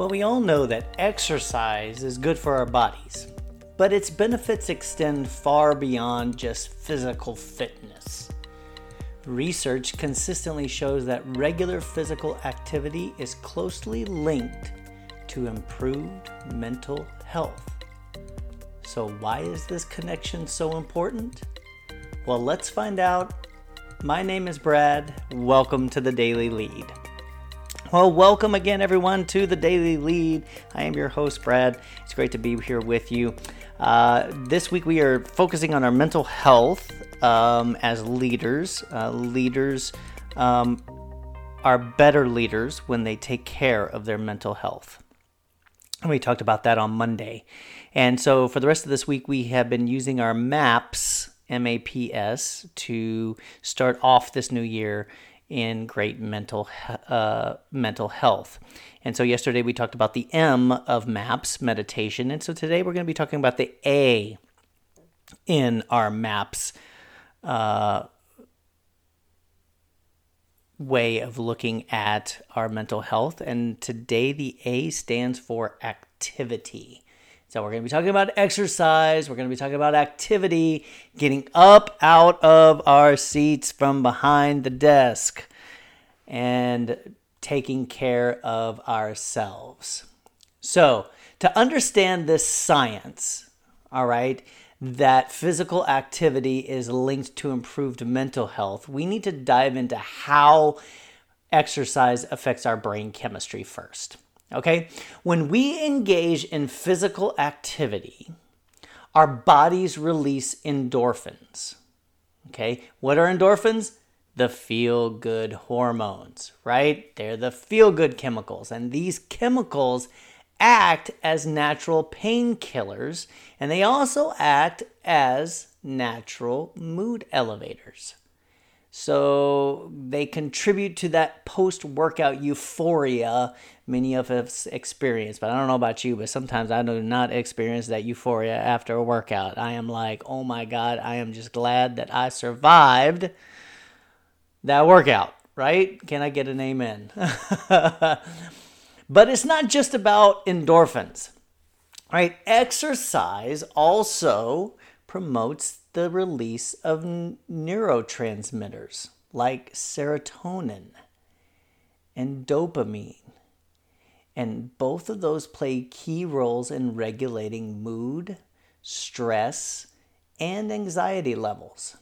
Well, we all know that exercise is good for our bodies, but its benefits extend far beyond just physical fitness. Research consistently shows that regular physical activity is closely linked to improved mental health. So, why is this connection so important? Well, let's find out. My name is Brad. Welcome to the Daily Lead. Well, welcome again, everyone, to the Daily Lead. I am your host, Brad. It's great to be here with you. Uh, this week, we are focusing on our mental health um, as leaders. Uh, leaders um, are better leaders when they take care of their mental health. And we talked about that on Monday. And so for the rest of this week, we have been using our MAPS, M A P S, to start off this new year in great mental uh, mental health. And so yesterday we talked about the M of MAPS, meditation. And so today we're going to be talking about the A in our MAPS uh, way of looking at our mental health. And today the A stands for activity. So we're going to be talking about exercise, we're going to be talking about activity, getting up out of our seats from behind the desk and taking care of ourselves. So, to understand this science, all right, that physical activity is linked to improved mental health, we need to dive into how exercise affects our brain chemistry first. Okay? When we engage in physical activity, our bodies release endorphins. Okay? What are endorphins? The feel good hormones, right? They're the feel good chemicals. And these chemicals act as natural painkillers and they also act as natural mood elevators. So they contribute to that post workout euphoria many of us experience. But I don't know about you, but sometimes I do not experience that euphoria after a workout. I am like, oh my God, I am just glad that I survived that workout, right? Can I get an amen? but it's not just about endorphins, right? Exercise also promotes the release of neurotransmitters like serotonin and dopamine. And both of those play key roles in regulating mood, stress, and anxiety levels.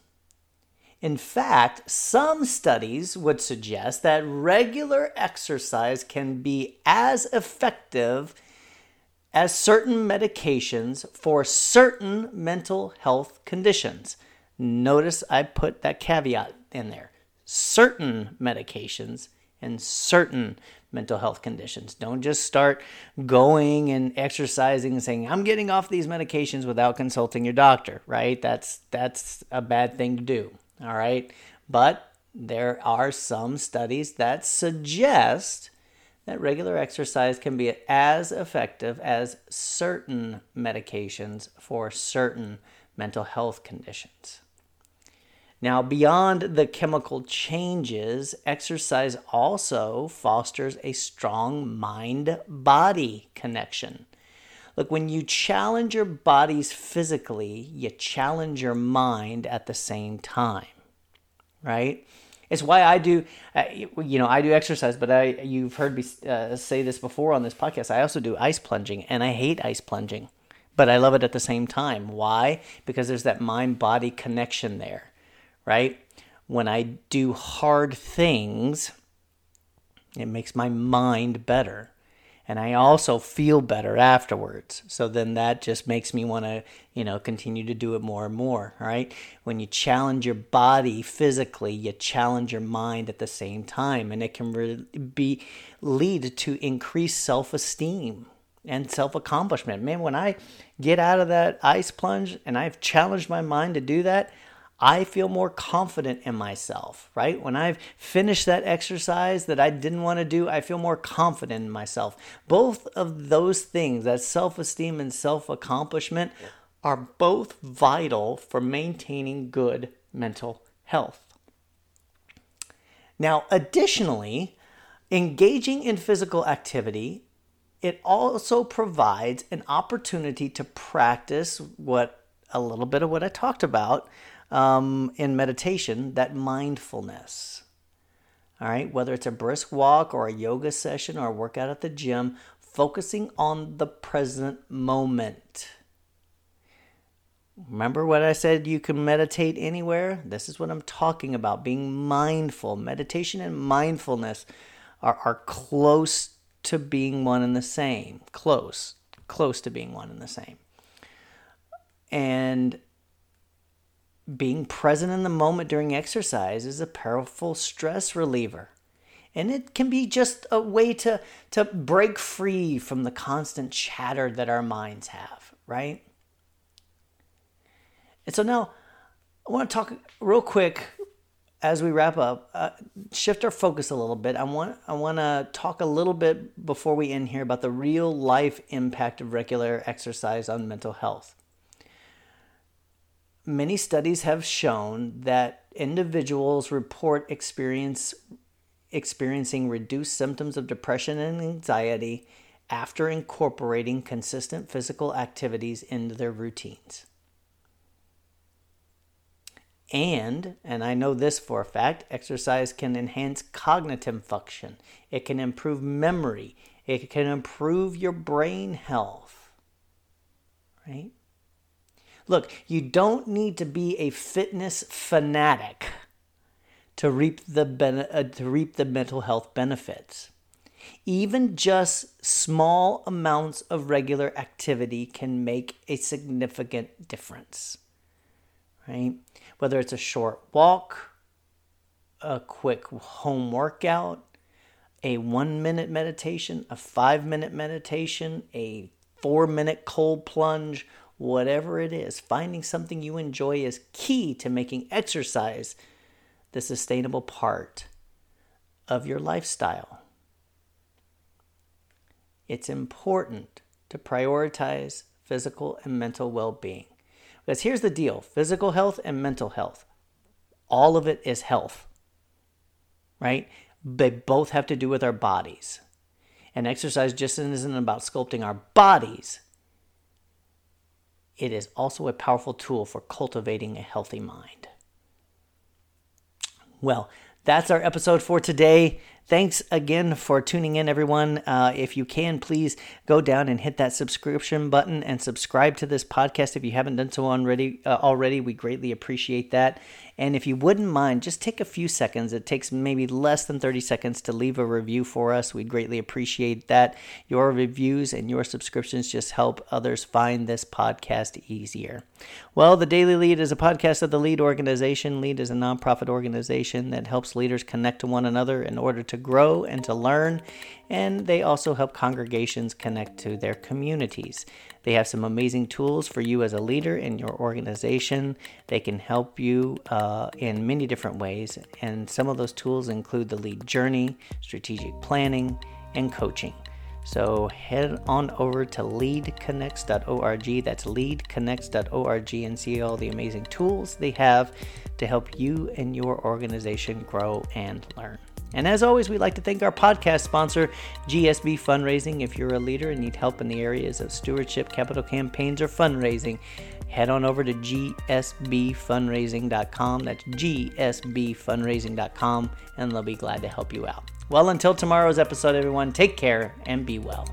In fact, some studies would suggest that regular exercise can be as effective as certain medications for certain mental health conditions. Notice I put that caveat in there certain medications and certain mental health conditions. Don't just start going and exercising and saying I'm getting off these medications without consulting your doctor, right? That's that's a bad thing to do. All right? But there are some studies that suggest that regular exercise can be as effective as certain medications for certain mental health conditions. Now, beyond the chemical changes, exercise also fosters a strong mind body connection. Look, when you challenge your bodies physically, you challenge your mind at the same time, right? It's why I do, uh, you know, I do exercise, but I you've heard me uh, say this before on this podcast. I also do ice plunging, and I hate ice plunging, but I love it at the same time. Why? Because there's that mind body connection there, right? When I do hard things, it makes my mind better and I also feel better afterwards. So then that just makes me want to, you know, continue to do it more and more, right? When you challenge your body physically, you challenge your mind at the same time and it can be lead to increased self-esteem and self-accomplishment. Man, when I get out of that ice plunge and I've challenged my mind to do that, I feel more confident in myself, right? When I've finished that exercise that I didn't want to do, I feel more confident in myself. Both of those things, that self esteem and self accomplishment, are both vital for maintaining good mental health. Now, additionally, engaging in physical activity it also provides an opportunity to practice what a little bit of what I talked about um, in meditation that mindfulness. All right, whether it's a brisk walk or a yoga session or a workout at the gym, focusing on the present moment. Remember what I said? You can meditate anywhere? This is what I'm talking about being mindful. Meditation and mindfulness are, are close to being one and the same. Close, close to being one and the same. And being present in the moment during exercise is a powerful stress reliever. And it can be just a way to, to break free from the constant chatter that our minds have, right? And so now I want to talk real quick as we wrap up, uh, shift our focus a little bit. I want I want to talk a little bit before we end here about the real life impact of regular exercise on mental health. Many studies have shown that individuals report experience experiencing reduced symptoms of depression and anxiety after incorporating consistent physical activities into their routines. And, and I know this for a fact, exercise can enhance cognitive function. It can improve memory. It can improve your brain health. Right? Look, you don't need to be a fitness fanatic to reap the uh, to reap the mental health benefits. Even just small amounts of regular activity can make a significant difference. Right? Whether it's a short walk, a quick home workout, a 1 minute meditation, a 5 minute meditation, a 4 minute cold plunge, whatever it is, finding something you enjoy is key to making exercise the sustainable part of your lifestyle. It's important to prioritize physical and mental well being. Because here's the deal physical health and mental health, all of it is health, right? They both have to do with our bodies. And exercise just isn't about sculpting our bodies, it is also a powerful tool for cultivating a healthy mind. Well, that's our episode for today. Thanks again for tuning in, everyone. Uh, if you can, please go down and hit that subscription button and subscribe to this podcast if you haven't done so already. Uh, already, we greatly appreciate that. And if you wouldn't mind, just take a few seconds. It takes maybe less than 30 seconds to leave a review for us. We'd greatly appreciate that. Your reviews and your subscriptions just help others find this podcast easier. Well, the Daily Lead is a podcast of the Lead organization. Lead is a nonprofit organization that helps leaders connect to one another in order to grow and to learn, and they also help congregations connect to their communities. They have some amazing tools for you as a leader in your organization. They can help you uh, in many different ways, and some of those tools include the lead journey, strategic planning, and coaching. So head on over to leadconnects.org. That's leadconnects.org and see all the amazing tools they have to help you and your organization grow and learn. And as always, we'd like to thank our podcast sponsor, GSB Fundraising. If you're a leader and need help in the areas of stewardship, capital campaigns, or fundraising, head on over to gsbfundraising.com. That's gsbfundraising.com, and they'll be glad to help you out. Well, until tomorrow's episode, everyone, take care and be well.